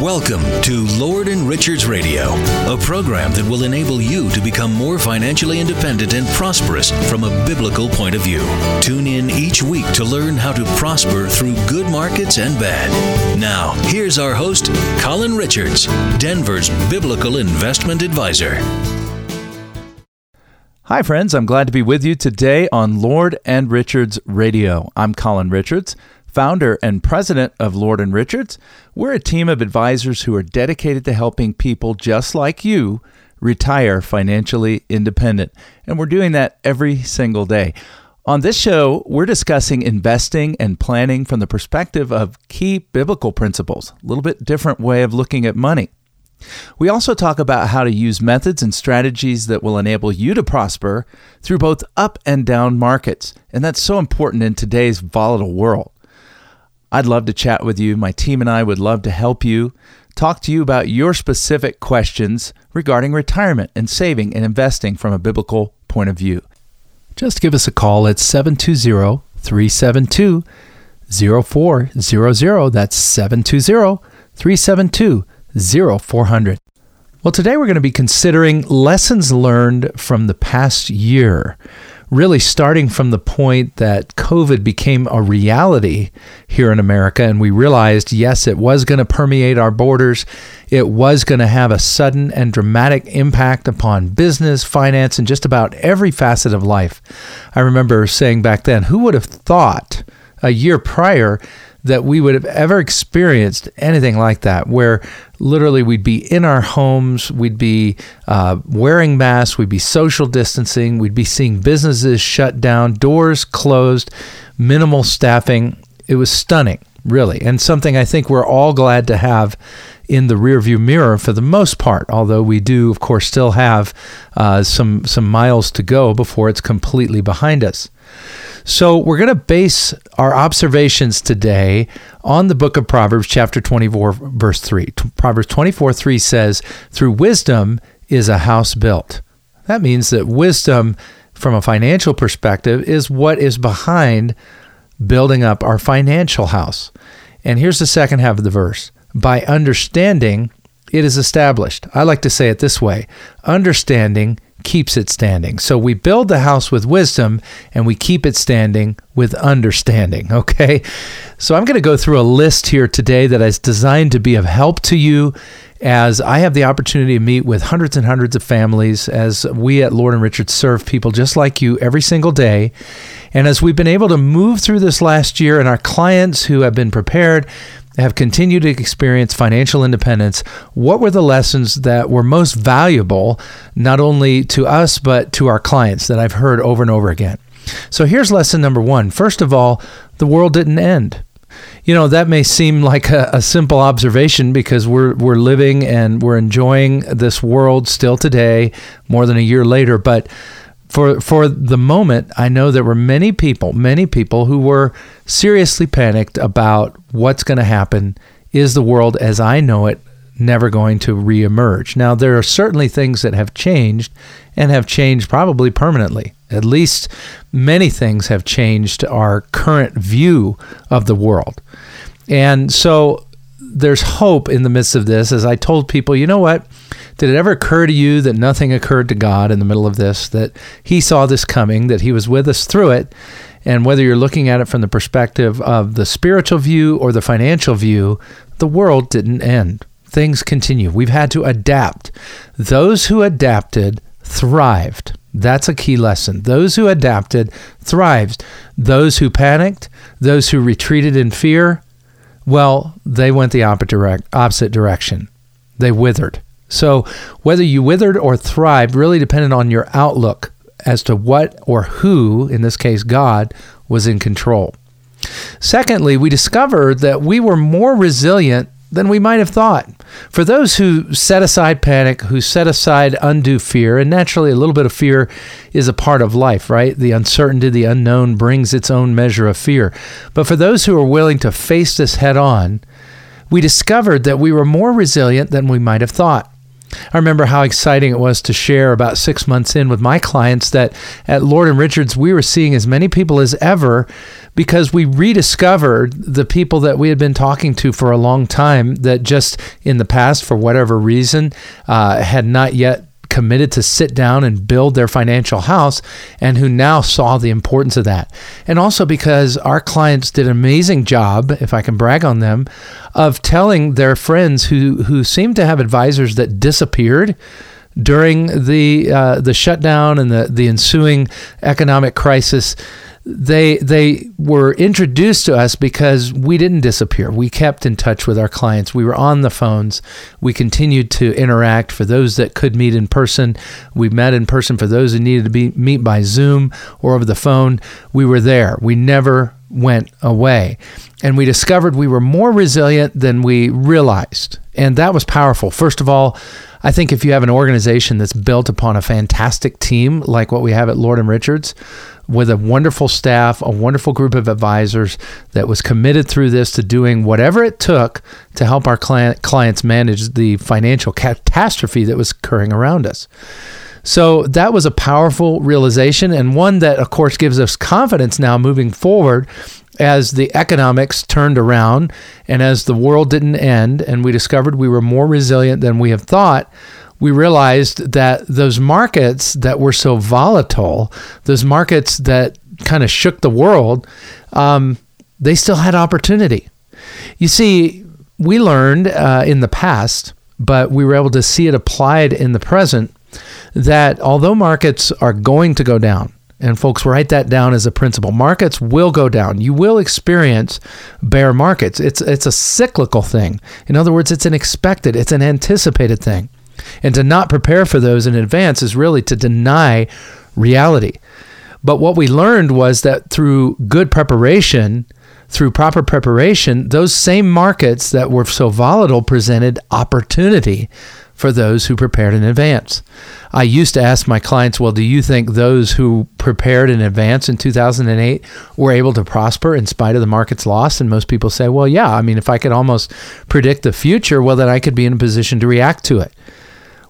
Welcome to Lord and Richards Radio, a program that will enable you to become more financially independent and prosperous from a biblical point of view. Tune in each week to learn how to prosper through good markets and bad. Now, here's our host, Colin Richards, Denver's biblical investment advisor. Hi, friends. I'm glad to be with you today on Lord and Richards Radio. I'm Colin Richards founder and president of Lord and Richards. We're a team of advisors who are dedicated to helping people just like you retire financially independent. And we're doing that every single day. On this show, we're discussing investing and planning from the perspective of key biblical principles, a little bit different way of looking at money. We also talk about how to use methods and strategies that will enable you to prosper through both up and down markets. And that's so important in today's volatile world. I'd love to chat with you. My team and I would love to help you, talk to you about your specific questions regarding retirement and saving and investing from a biblical point of view. Just give us a call at 720 372 0400. That's 720 372 0400. Well, today we're going to be considering lessons learned from the past year really starting from the point that COVID became a reality here in America, and we realized, yes, it was going to permeate our borders. It was going to have a sudden and dramatic impact upon business, finance, and just about every facet of life. I remember saying back then, who would have thought a year prior that we would have ever experienced anything like that, where literally we'd be in our homes, we'd be uh, wearing masks, we'd be social distancing, we'd be seeing businesses shut down, doors closed, minimal staffing. It was stunning, really, and something I think we're all glad to have in the rearview mirror for the most part. Although we do, of course, still have uh, some some miles to go before it's completely behind us. So, we're going to base our observations today on the book of Proverbs, chapter 24, verse 3. Proverbs 24, 3 says, Through wisdom is a house built. That means that wisdom, from a financial perspective, is what is behind building up our financial house. And here's the second half of the verse by understanding, it is established. I like to say it this way understanding keeps it standing. So we build the house with wisdom and we keep it standing with understanding. Okay. So I'm going to go through a list here today that is designed to be of help to you as I have the opportunity to meet with hundreds and hundreds of families as we at Lord and Richard serve people just like you every single day. And as we've been able to move through this last year and our clients who have been prepared have continued to experience financial independence, what were the lessons that were most valuable, not only to us, but to our clients that I've heard over and over again? So here's lesson number one. First of all, the world didn't end. You know, that may seem like a, a, simple observation because we're, we're living and we're enjoying this world still today, more than a year later. But for for the moment, I know there were many people, many people who were seriously panicked about what's going to happen. Is the world as I know it never going to reemerge? Now, there are certainly things that have changed and have changed probably permanently. At least many things have changed our current view of the world. And so there's hope in the midst of this. As I told people, you know what? Did it ever occur to you that nothing occurred to God in the middle of this, that He saw this coming, that He was with us through it? And whether you're looking at it from the perspective of the spiritual view or the financial view, the world didn't end. Things continue. We've had to adapt. Those who adapted thrived. That's a key lesson. Those who adapted thrived. Those who panicked, those who retreated in fear, well, they went the opposite direction. They withered. So, whether you withered or thrived really depended on your outlook as to what or who, in this case God, was in control. Secondly, we discovered that we were more resilient than we might have thought. For those who set aside panic, who set aside undue fear, and naturally a little bit of fear is a part of life, right? The uncertainty, the unknown brings its own measure of fear. But for those who are willing to face this head on, we discovered that we were more resilient than we might have thought. I remember how exciting it was to share about six months in with my clients that at Lord and Richards we were seeing as many people as ever because we rediscovered the people that we had been talking to for a long time that just in the past, for whatever reason, uh, had not yet committed to sit down and build their financial house and who now saw the importance of that. And also because our clients did an amazing job, if I can brag on them, of telling their friends who who seemed to have advisors that disappeared during the uh, the shutdown and the the ensuing economic crisis they they were introduced to us because we didn't disappear. We kept in touch with our clients. We were on the phones. We continued to interact. For those that could meet in person, we met in person. For those who needed to be meet by Zoom or over the phone, we were there. We never went away. And we discovered we were more resilient than we realized. And that was powerful. First of all, I think if you have an organization that's built upon a fantastic team like what we have at Lord and Richards, with a wonderful staff, a wonderful group of advisors that was committed through this to doing whatever it took to help our client, clients manage the financial catastrophe that was occurring around us. So that was a powerful realization and one that, of course, gives us confidence now moving forward as the economics turned around and as the world didn't end and we discovered we were more resilient than we have thought we realized that those markets that were so volatile, those markets that kind of shook the world, um, they still had opportunity. You see, we learned uh, in the past, but we were able to see it applied in the present, that although markets are going to go down, and folks, write that down as a principle. Markets will go down. You will experience bear markets. It's it's a cyclical thing. In other words, it's an expected, it's an anticipated thing. And to not prepare for those in advance is really to deny reality. But what we learned was that through good preparation, through proper preparation, those same markets that were so volatile presented opportunity for those who prepared in advance. I used to ask my clients, well, do you think those who prepared in advance in 2008 were able to prosper in spite of the market's loss? And most people say, well, yeah. I mean, if I could almost predict the future, well, then I could be in a position to react to it.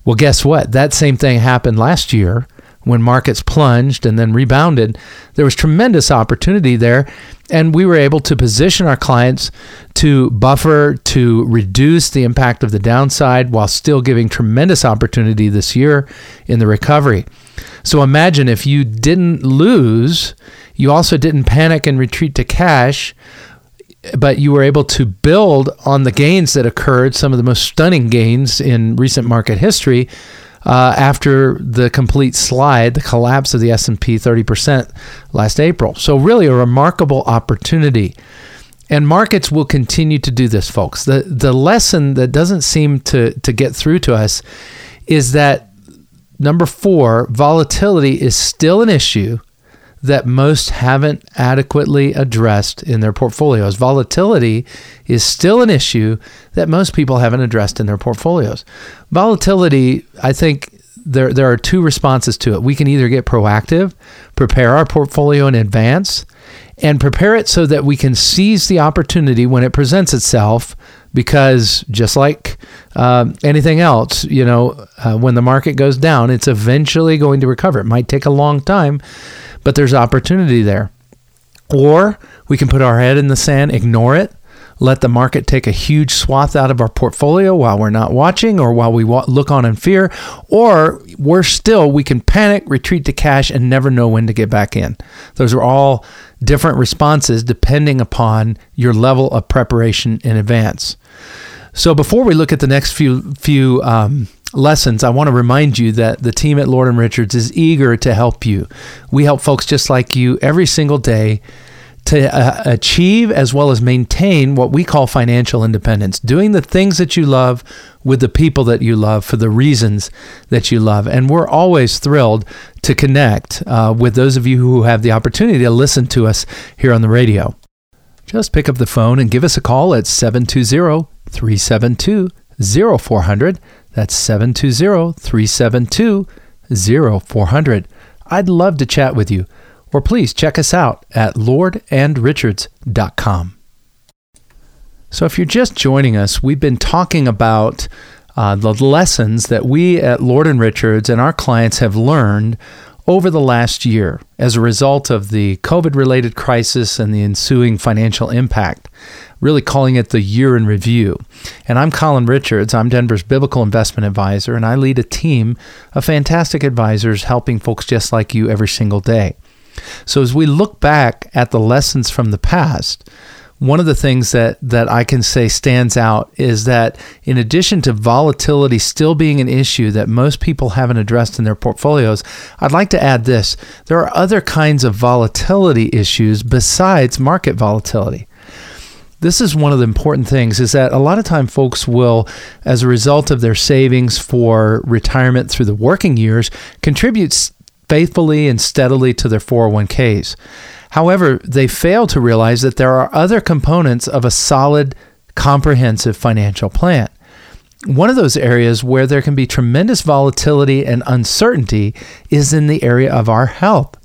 Well, guess what? That same thing happened last year when markets plunged and then rebounded. There was tremendous opportunity there, and we were able to position our clients to buffer, to reduce the impact of the downside while still giving tremendous opportunity this year in the recovery. So imagine if you didn't lose, you also didn't panic and retreat to cash but you were able to build on the gains that occurred, some of the most stunning gains in recent market history, uh, after the complete slide, the collapse of the S&P 30% last April. So really a remarkable opportunity. And markets will continue to do this, folks. The the lesson that doesn't seem to to get through to us is that number 4, volatility is still an issue that most haven't adequately addressed in their portfolios. Volatility is still an issue that most people haven't addressed in their portfolios. Volatility, I think there there are two responses to it. We can either get proactive, prepare our portfolio in advance, and prepare it so that we can seize the opportunity when it presents itself. Because just like uh, anything else, you know, uh, when the market goes down, it's eventually going to recover. It might take a long time, but there's opportunity there. Or we can put our head in the sand, ignore it, let the market take a huge swath out of our portfolio while we're not watching or while we look on in fear. Or worse still, we can panic, retreat to cash, and never know when to get back in. Those are all different responses depending upon your level of preparation in advance. So before we look at the next few few um, lessons, I want to remind you that the team at Lord and Richards is eager to help you. We help folks just like you every single day to uh, achieve as well as maintain what we call financial independence, doing the things that you love with the people that you love for the reasons that you love. And we're always thrilled to connect uh, with those of you who have the opportunity to listen to us here on the radio. Just pick up the phone and give us a call at 720 372 0400. That's 720 372 0400. I'd love to chat with you, or please check us out at lordandrichards.com. So, if you're just joining us, we've been talking about uh, the lessons that we at Lord and Richards and our clients have learned over the last year as a result of the COVID related crisis and the ensuing financial impact, really calling it the year in review. And I'm Colin Richards. I'm Denver's biblical investment advisor, and I lead a team of fantastic advisors helping folks just like you every single day. So as we look back at the lessons from the past, one of the things that, that I can say stands out is that in addition to volatility still being an issue that most people haven't addressed in their portfolios, I'd like to add this. There are other kinds of volatility issues besides market volatility this is one of the important things is that a lot of time folks will as a result of their savings for retirement through the working years contribute faithfully and steadily to their 401ks However, they fail to realize that there are other components of a solid, comprehensive financial plan. One of those areas where there can be tremendous volatility and uncertainty is in the area of our health.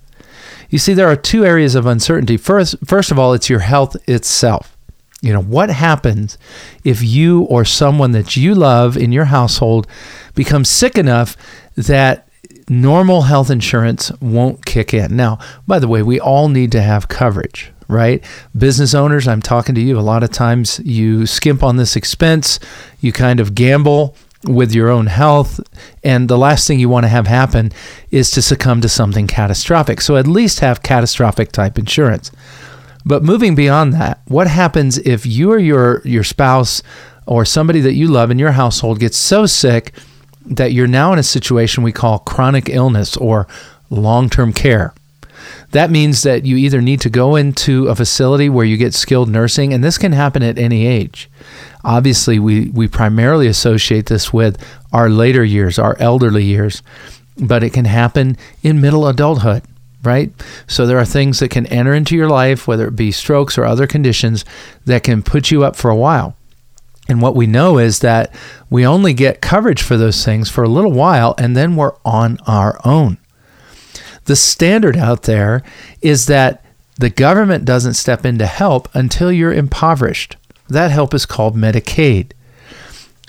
You see, there are two areas of uncertainty. First, first of all, it's your health itself. You know, what happens if you or someone that you love in your household becomes sick enough that normal health insurance won't kick in. Now, by the way, we all need to have coverage, right? Business owners, I'm talking to you. A lot of times you skimp on this expense, you kind of gamble with your own health, and the last thing you want to have happen is to succumb to something catastrophic. So at least have catastrophic type insurance. But moving beyond that, what happens if you or your your spouse or somebody that you love in your household gets so sick that you're now in a situation we call chronic illness or long term care. That means that you either need to go into a facility where you get skilled nursing, and this can happen at any age. Obviously, we, we primarily associate this with our later years, our elderly years, but it can happen in middle adulthood, right? So there are things that can enter into your life, whether it be strokes or other conditions, that can put you up for a while. And what we know is that we only get coverage for those things for a little while and then we're on our own. The standard out there is that the government doesn't step in to help until you're impoverished. That help is called Medicaid.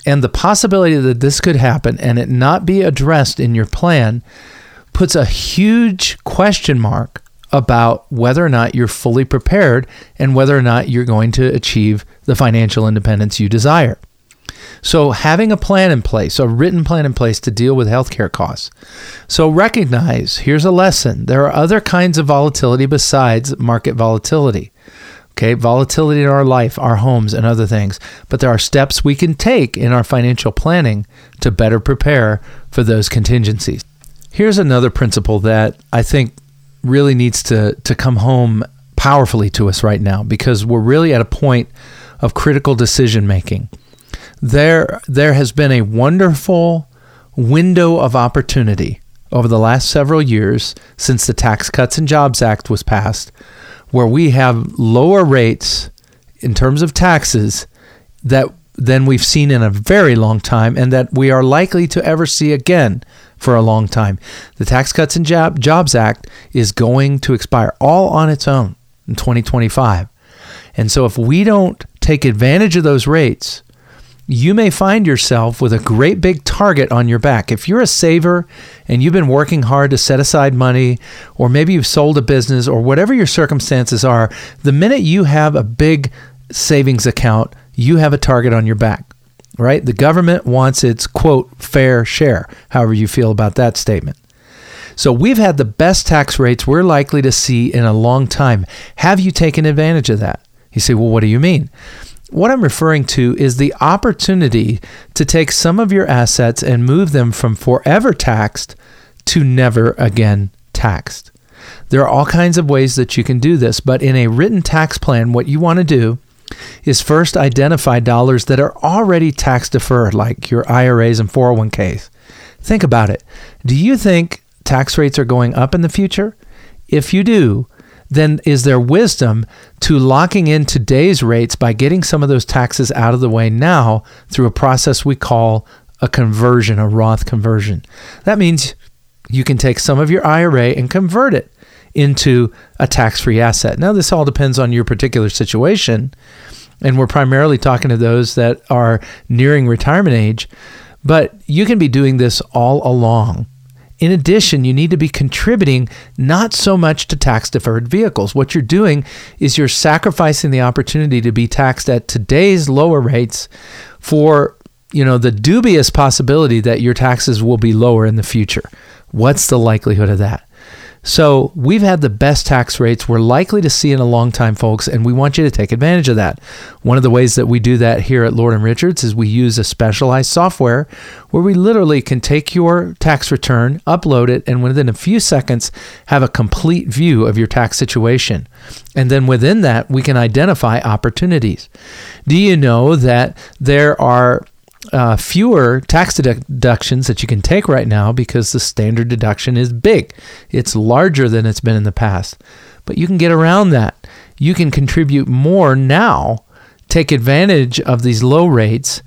And the possibility that this could happen and it not be addressed in your plan puts a huge question mark about whether or not you're fully prepared and whether or not you're going to achieve the financial independence you desire. So, having a plan in place, a written plan in place to deal with healthcare costs. So, recognize here's a lesson there are other kinds of volatility besides market volatility. Okay, volatility in our life, our homes, and other things. But there are steps we can take in our financial planning to better prepare for those contingencies. Here's another principle that I think really needs to, to come home powerfully to us right now because we're really at a point of critical decision making. There, there has been a wonderful window of opportunity over the last several years since the Tax Cuts and Jobs Act was passed, where we have lower rates in terms of taxes that than we've seen in a very long time and that we are likely to ever see again for a long time. The Tax Cuts and Job, Jobs Act is going to expire all on its own in 2025. And so if we don't take advantage of those rates, you may find yourself with a great big target on your back. If you're a saver and you've been working hard to set aside money, or maybe you've sold a business, or whatever your circumstances are, the minute you have a big savings account, you have a target on your back, right? The government wants its quote fair share, however you feel about that statement. So we've had the best tax rates we're likely to see in a long time. Have you taken advantage of that? You say, well, what do you mean? What I'm referring to is the opportunity to take some of your assets and move them from forever taxed to never again taxed. There are all kinds of ways that you can do this, but in a written tax plan, what you want to do is first identify dollars that are already tax deferred, like your IRAs and 401ks. Think about it. Do you think tax rates are going up in the future? If you do, then is there wisdom to locking in today's rates by getting some of those taxes out of the way now through a process we call a conversion, a Roth conversion? That means you can take some of your IRA and convert it into a tax free asset. Now, this all depends on your particular situation, and we're primarily talking to those that are nearing retirement age. But you can be doing this all along. In addition, you need to be contributing not so much to tax deferred vehicles. What you're doing is you're sacrificing the opportunity to be taxed at today's lower rates for, you know, the dubious possibility that your taxes will be lower in the future. What's the likelihood of that? So we've had the best tax rates we're likely to see in a long time, folks, and we want you to take advantage of that. One of the ways that we do that here at Lord and Richards is we use a specialized software where we literally can take your tax return, upload it, and within a few seconds have a complete view of your tax situation. And then within that, we can identify opportunities. Do you know that there are uh, fewer tax deductions that you can take right now because the standard deduction is big. It's larger than it's been in the past. But you can get around that. You can contribute more now, take advantage of these low rates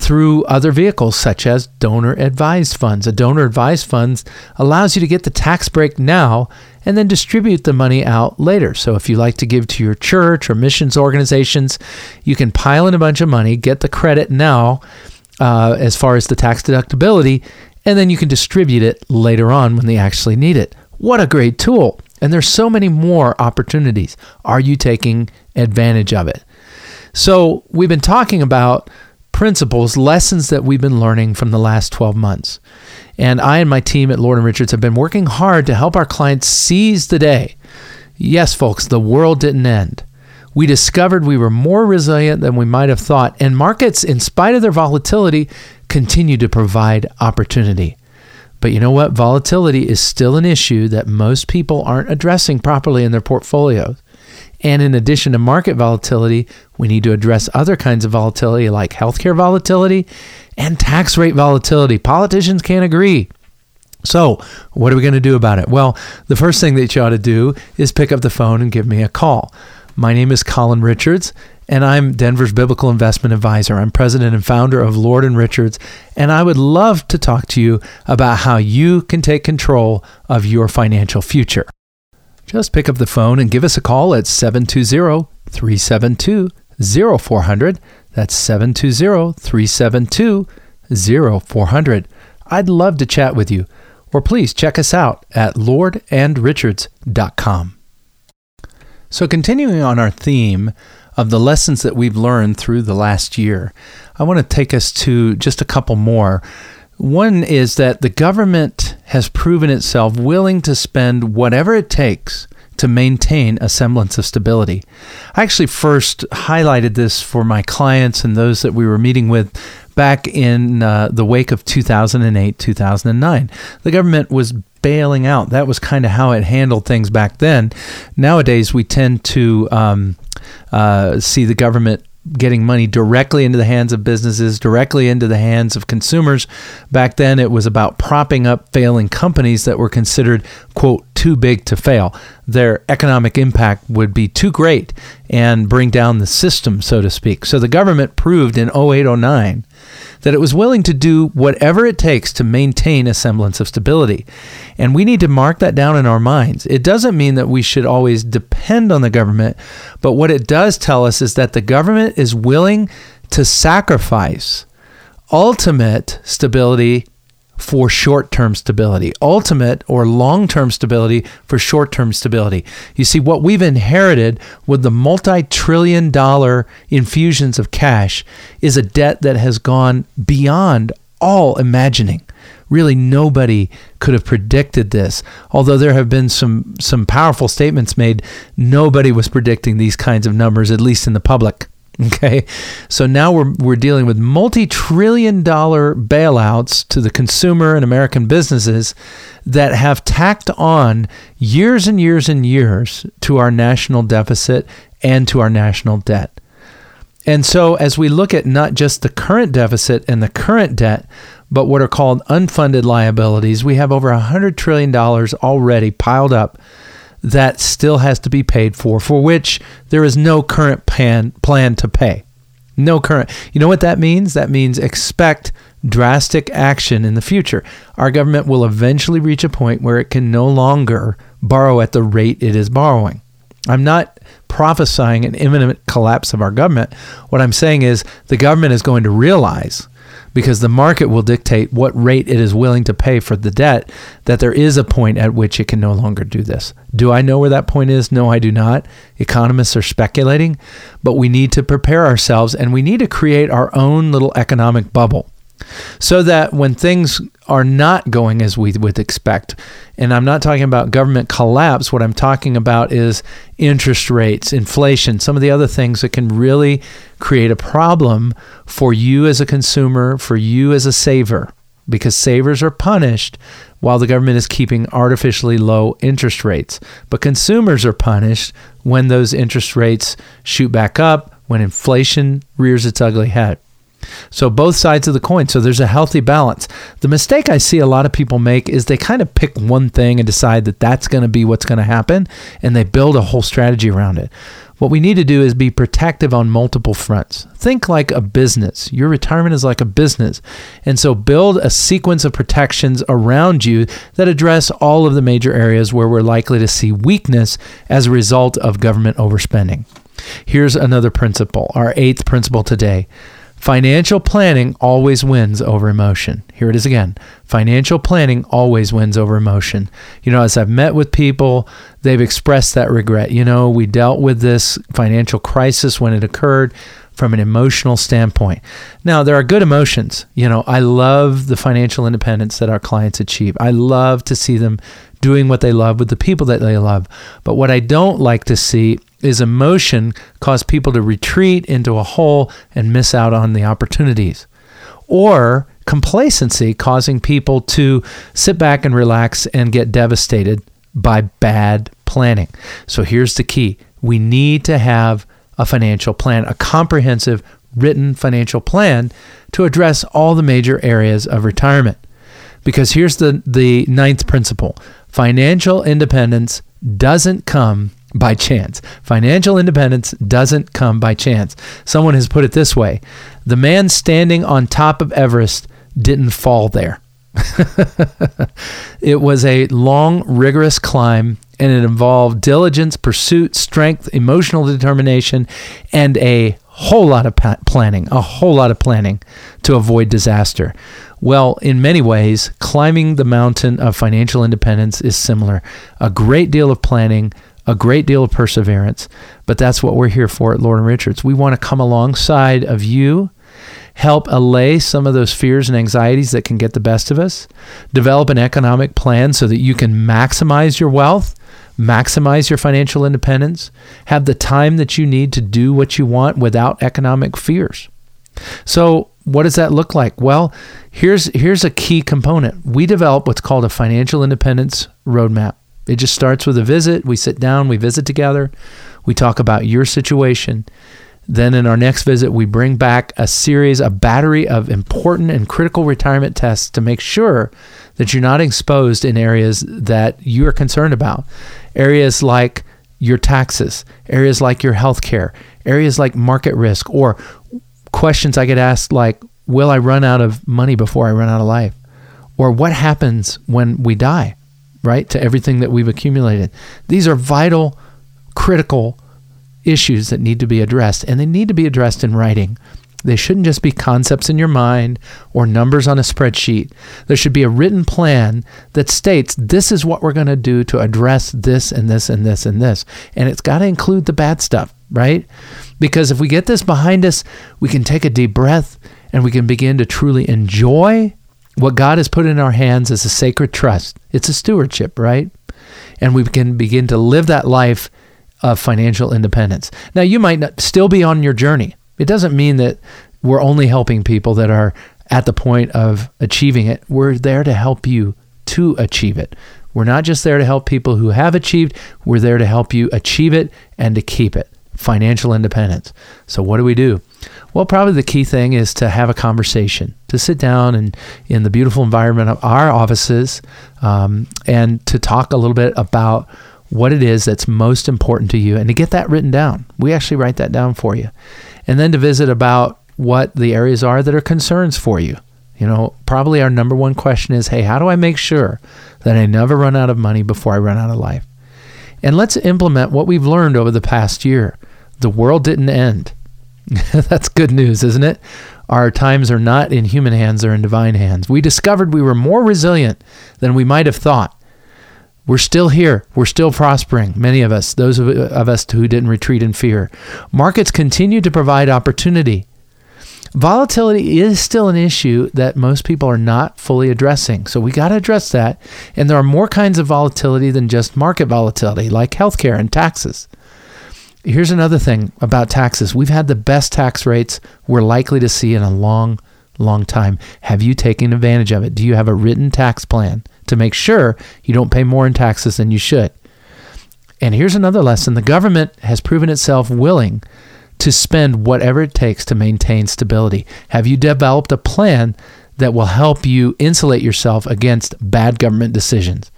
through other vehicles such as donor advised funds. A donor advised fund allows you to get the tax break now and then distribute the money out later. So if you like to give to your church or missions organizations, you can pile in a bunch of money, get the credit now uh, as far as the tax deductibility, and then you can distribute it later on when they actually need it. What a great tool! And there's so many more opportunities. Are you taking advantage of it? So, we've been talking about principles, lessons that we've been learning from the last 12 months. And I and my team at Lord and Richards have been working hard to help our clients seize the day. Yes, folks, the world didn't end we discovered we were more resilient than we might have thought, and markets, in spite of their volatility, continue to provide opportunity. But you know what? Volatility is still an issue that most people aren't addressing properly in their portfolios. And in addition to market volatility, we need to address other kinds of volatility like healthcare volatility and tax rate volatility. Politicians can't agree. So, what are we going to do about it? Well, the first thing that you ought to do is pick up the phone and give me a call. My name is Colin Richards, and I'm Denver's Biblical Investment Advisor. I'm president and founder of Lord and Richards, and I would love to talk to you about how you can take control of your financial future. Just pick up the phone and give us a call at 720 372 0400. That's 720 372 0400. I'd love to chat with you. Or please check us out at lordandrichards.com. So, continuing on our theme of the lessons that we've learned through the last year, I want to take us to just a couple more. One is that the government has proven itself willing to spend whatever it takes to maintain a semblance of stability. I actually first highlighted this for my clients and those that we were meeting with back in uh, the wake of 2008, 2009. The government was bailing out. That was kind of how it handled things back then. Nowadays, we tend to um, uh, see the government getting money directly into the hands of businesses, directly into the hands of consumers. Back then, it was about propping up failing companies that were considered, quote, too big to fail. Their economic impact would be too great and bring down the system, so to speak. So the government proved in 0809 that it was willing to do whatever it takes to maintain a semblance of stability. And we need to mark that down in our minds. It doesn't mean that we should always depend on the government, but what it does tell us is that the government is willing to sacrifice ultimate stability for short term stability, ultimate or long term stability for short term stability. You see, what we've inherited with the multi trillion dollar infusions of cash is a debt that has gone beyond all imagining. Really, nobody could have predicted this. Although there have been some, some powerful statements made, nobody was predicting these kinds of numbers, at least in the public. Okay. So now we're, we're dealing with multi trillion dollar bailouts to the consumer and American businesses that have tacked on years and years and years to our national deficit and to our national debt. And so, as we look at not just the current deficit and the current debt, but what are called unfunded liabilities, we have over $100 trillion already piled up that still has to be paid for, for which there is no current plan, plan to pay. No current. You know what that means? That means expect drastic action in the future. Our government will eventually reach a point where it can no longer borrow at the rate it is borrowing. I'm not prophesying an imminent collapse of our government. What I'm saying is the government is going to realize because the market will dictate what rate it is willing to pay for the debt, that there is a point at which it can no longer do this. Do I know where that point is? No, I do not. Economists are speculating, but we need to prepare ourselves and we need to create our own little economic bubble so that when things are not going as we would expect, and I'm not talking about government collapse, what I'm talking about is interest rates, inflation, some of the other things that can really create a problem for you as a consumer, for you as a saver, because savers are punished while the government is keeping artificially low interest rates. But consumers are punished when those interest rates shoot back up, when inflation rears its ugly head. So both sides of the coin. So there's a healthy balance. The mistake I see a lot of people make is they kind of pick one thing and decide that that's going to be what's going to happen and they build a whole strategy around it. What we need to do is be protective on multiple fronts. Think like a business. Your retirement is like a business. And so build a sequence of protections around you that address all of the major areas where we're likely to see weakness as a result of government overspending. Here's another principle, our eighth principle today. Financial planning always wins over emotion. Here it is again. Financial planning always wins over emotion. You know, as I've met with people, they've expressed that regret. You know, we dealt with this financial crisis when it occurred from an emotional standpoint. Now, there are good emotions. You know, I love the financial independence that our clients achieve. I love to see them doing what they love with the people that they love. But what I don't like to see is emotion cause people to retreat into a hole and miss out on the opportunities? Or complacency causing people to sit back and relax and get devastated by bad planning. So here's the key we need to have a financial plan, a comprehensive written financial plan to address all the major areas of retirement. Because here's the, the ninth principle financial independence doesn't come by chance. Financial independence doesn't come by chance. Someone has put it this way the man standing on top of Everest didn't fall there. it was a long, rigorous climb, and it involved diligence, pursuit, strength, emotional determination, and a whole lot of planning, a whole lot of planning to avoid disaster. Well, in many ways, climbing the mountain of financial independence is similar. A great deal of planning, a great deal of perseverance, but that's what we're here for at Lord and Richards. We want to come alongside of you, help allay some of those fears and anxieties that can get the best of us, develop an economic plan so that you can maximize your wealth, maximize your financial independence, have the time that you need to do what you want without economic fears. So, what does that look like? Well, here's here's a key component. We develop what's called a financial independence roadmap. It just starts with a visit. We sit down, we visit together, we talk about your situation. Then in our next visit, we bring back a series, a battery of important and critical retirement tests to make sure that you're not exposed in areas that you are concerned about. Areas like your taxes, areas like your health care, areas like market risk, or questions I get asked like, Will I run out of money before I run out of life? Or what happens when we die? Right, to everything that we've accumulated. These are vital, critical issues that need to be addressed, and they need to be addressed in writing. They shouldn't just be concepts in your mind or numbers on a spreadsheet. There should be a written plan that states this is what we're going to do to address this and this and this and this. And it's got to include the bad stuff, right? Because if we get this behind us, we can take a deep breath and we can begin to truly enjoy what God has put in our hands is a sacred trust. It's a stewardship, right? And we can begin to live that life of financial independence. Now, you might not still be on your journey. It doesn't mean that we're only helping people that are at the point of achieving it. We're there to help you to achieve it. We're not just there to help people who have achieved, we're there to help you achieve it and to keep it. Financial independence. So, what do we do? Well, probably the key thing is to have a conversation, to sit down and in the beautiful environment of our offices, um, and to talk a little bit about what it is that's most important to you, and to get that written down. We actually write that down for you, and then to visit about what the areas are that are concerns for you. You know, probably our number one question is, hey, how do I make sure that I never run out of money before I run out of life? And let's implement what we've learned over the past year. The world didn't end. That's good news, isn't it? Our times are not in human hands, they're in divine hands. We discovered we were more resilient than we might have thought. We're still here. We're still prospering, many of us, those of, of us who didn't retreat in fear. Markets continue to provide opportunity. Volatility is still an issue that most people are not fully addressing. So we got to address that. And there are more kinds of volatility than just market volatility, like healthcare and taxes. Here's another thing about taxes we've had the best tax rates we're likely to see in a long, long time. Have you taken advantage of it? Do you have a written tax plan to make sure you don't pay more in taxes than you should? And here's another lesson the government has proven itself willing to spend whatever it takes to maintain stability. Have you developed a plan that will help you insulate yourself against bad government decisions?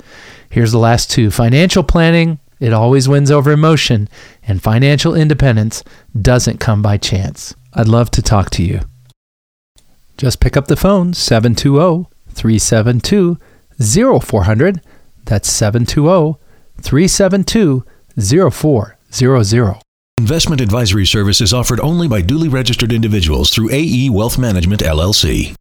Here's the last two financial planning it always wins over emotion, and financial independence doesn't come by chance. I'd love to talk to you. Just pick up the phone 720 372 0400. That's 720 372 0400. Investment advisory service is offered only by duly registered individuals through AE Wealth Management LLC.